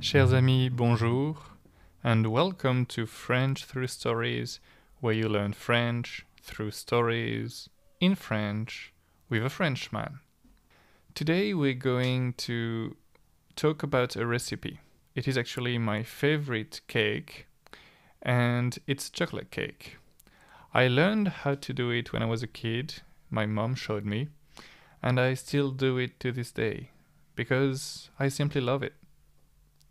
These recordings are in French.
Chers amis, bonjour, and welcome to French Through Stories, where you learn French through stories in French with a Frenchman. Today we're going to talk about a recipe. It is actually my favorite cake, and it's chocolate cake. I learned how to do it when I was a kid. My mom showed me, and I still do it to this day because I simply love it.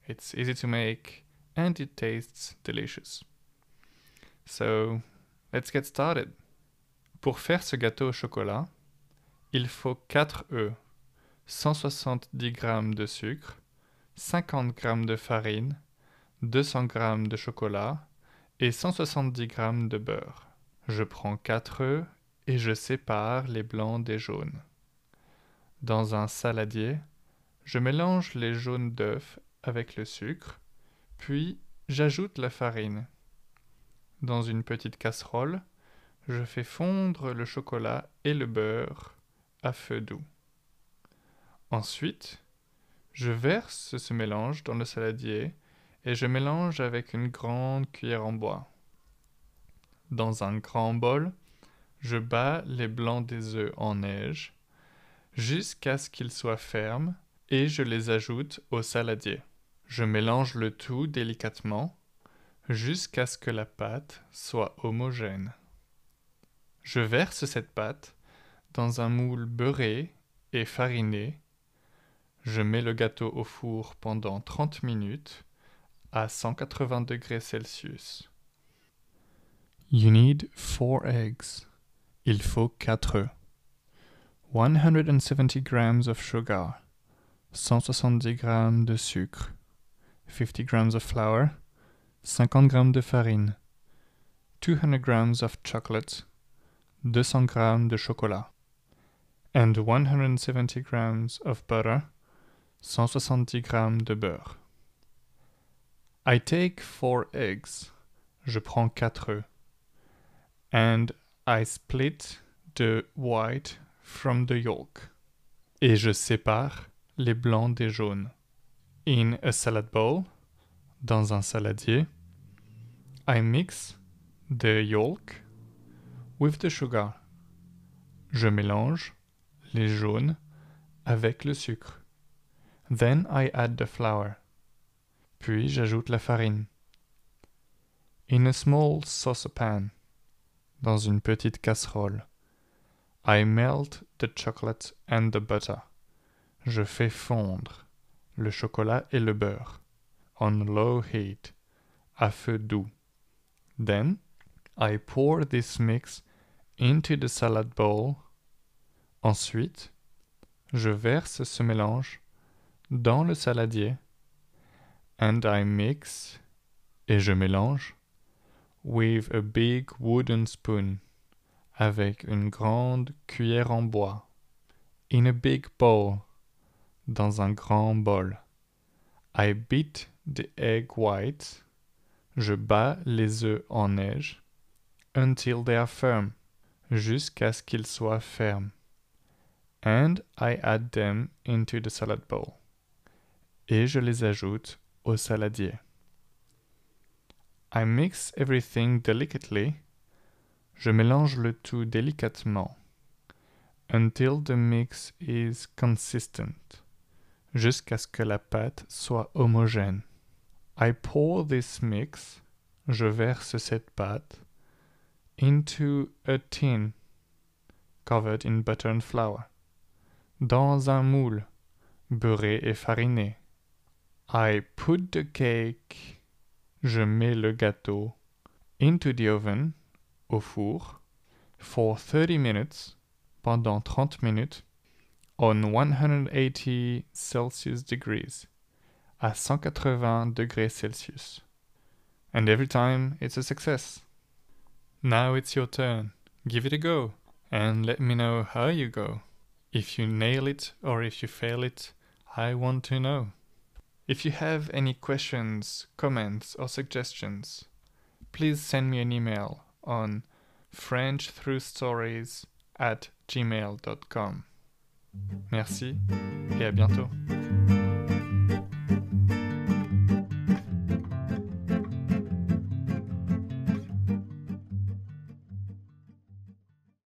It's easy to make and it tastes delicious. So, let's get started. Pour faire ce gâteau au chocolat, il faut 4 œufs, 170 g de sucre, 50 g de farine, 200 g de chocolat et 170 g de beurre. Je prends 4 œufs et je sépare les blancs des jaunes. Dans un saladier, je mélange les jaunes d'œufs avec le sucre, puis j'ajoute la farine. Dans une petite casserole, je fais fondre le chocolat et le beurre à feu doux. Ensuite, je verse ce mélange dans le saladier et je mélange avec une grande cuillère en bois. Dans un grand bol, je bats les blancs des œufs en neige jusqu'à ce qu'ils soient fermes et je les ajoute au saladier. Je mélange le tout délicatement jusqu'à ce que la pâte soit homogène. Je verse cette pâte dans un moule beurré et fariné. Je mets le gâteau au four pendant 30 minutes à 180 degrés Celsius. You need 4 eggs. Il faut 4 œufs. 170 grams of sugar. 170 grammes de sucre. 50 grams of flour, 50 grams de farine, 200 grams of chocolate, 200 grams de chocolat, and 170 grams of butter, 170 grams de beurre. I take four eggs, je prends quatre œufs, and I split the white from the yolk, et je sépare les blancs des jaunes. In a salad bowl, dans un saladier, I mix the yolk with the sugar. Je mélange les jaunes avec le sucre. Then I add the flour. Puis j'ajoute la farine. In a small saucepan, dans une petite casserole, I melt the chocolate and the butter. Je fais fondre le chocolat et le beurre, on low heat, à feu doux. Then, I pour this mix into the salad bowl. Ensuite, je verse ce mélange dans le saladier. And I mix, et je mélange, with a big wooden spoon, avec une grande cuillère en bois, in a big bowl, dans un grand bol. I beat the egg whites. Je bats les œufs en neige. Until they are firm. Jusqu'à ce qu'ils soient fermes. And I add them into the salad bowl. Et je les ajoute au saladier. I mix everything delicately. Je mélange le tout délicatement. Until the mix is consistent jusqu'à ce que la pâte soit homogène. I pour this mix, je verse cette pâte, into a tin covered in butter and flour, dans un moule beurré et fariné. I put the cake, je mets le gâteau, into the oven, au four, for 30 minutes, pendant 30 minutes, on 180 Celsius degrees, à 180 degrés Celsius. And every time it's a success. Now it's your turn. Give it a go and let me know how you go. If you nail it or if you fail it, I want to know. If you have any questions, comments, or suggestions, please send me an email on frenchthroughstories at gmail.com. Merci et à bientôt.